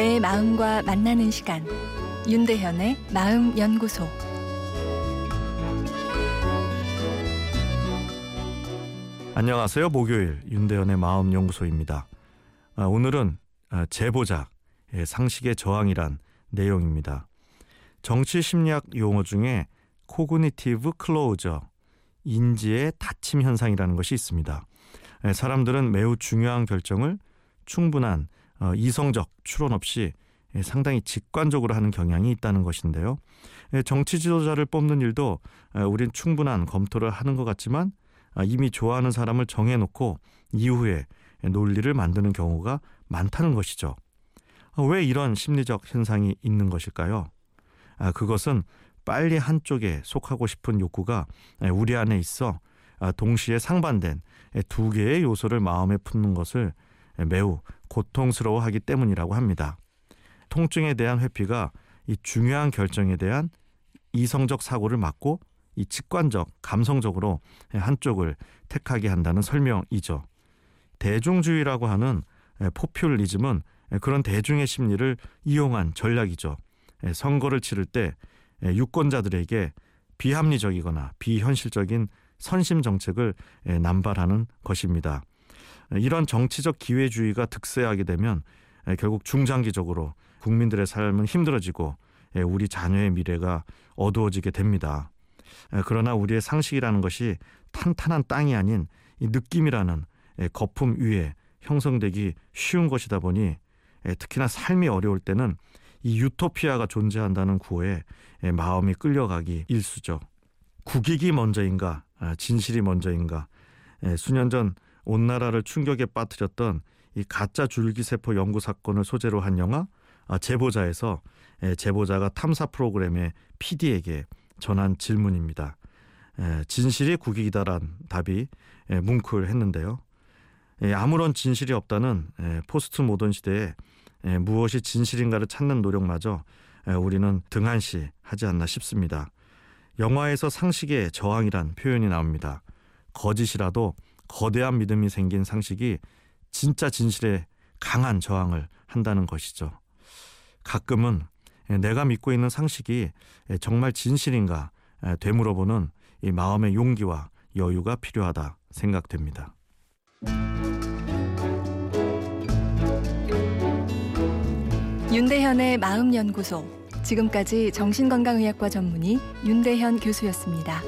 여러분의 마음과 만나는 시간 윤대현의 마음 연구소 안녕하세요. 목요일 윤대현의 마음 연구소입니다. 아, 오늘은 아, 제보자 상식의 저항이란 내용입니다. 정치 심리학 용어 중에 cognitive closure 인지의 닫힘 현상이라는 것이 있습니다. 사람들은 매우 중요한 결정을 충분한 어, 이성적 추론 없이 상당히 직관적으로 하는 경향이 있다는 것인데요. 정치 지도자를 뽑는 일도 우린 충분한 검토를 하는 것 같지만 아, 이미 좋아하는 사람을 정해놓고 이후에 논리를 만드는 경우가 많다는 것이죠. 아, 왜 이런 심리적 현상이 있는 것일까요? 아, 그것은 빨리 한쪽에 속하고 싶은 욕구가 우리 안에 있어 동시에 상반된 두 개의 요소를 마음에 품는 것을 매우 고통스러워하기 때문이라고 합니다. 통증에 대한 회피가 이 중요한 결정에 대한 이성적 사고를 막고 이 직관적, 감성적으로 한쪽을 택하게 한다는 설명이죠. 대중주의라고 하는 포퓰리즘은 그런 대중의 심리를 이용한 전략이죠. 선거를 치를 때 유권자들에게 비합리적이거나 비현실적인 선심 정책을 남발하는 것입니다. 이런 정치적 기회주의가 득세하게 되면 결국 중장기적으로 국민들의 삶은 힘들어지고 우리 자녀의 미래가 어두워지게 됩니다. 그러나 우리의 상식이라는 것이 탄탄한 땅이 아닌 이 느낌이라는 거품 위에 형성되기 쉬운 것이다 보니 특히나 삶이 어려울 때는 이 유토피아가 존재한다는 구호에 마음이 끌려가기 일수죠. 국익이 먼저인가 아, 진실이 먼저인가 수년 전 온 나라를 충격에 빠뜨렸던 이 가짜 줄기세포 연구 사건을 소재로 한 영화 아, 제보자에서 제보자가 탐사 프로그램의 PD에게 전한 질문입니다. 진실이 국익이다란 답이 뭉클했는데요. 아무런 진실이 없다는 포스트 모던 시대에 무엇이 진실인가를 찾는 노력마저 우리는 등한시 하지 않나 싶습니다. 영화에서 상식의 저항이란 표현이 나옵니다. 거짓이라도 거대한 믿음이 생긴 상식이 진짜 진실에 강한 저항을 한다는 것이죠. 가끔은 내가 믿고 있는 상식이 정말 진실인가 되물어보는 이 마음의 용기와 여유가 필요하다 생각됩니다. 윤대현의 마음연구소 지금까지 정신건강의학과 전문의 윤대현 교수였습니다.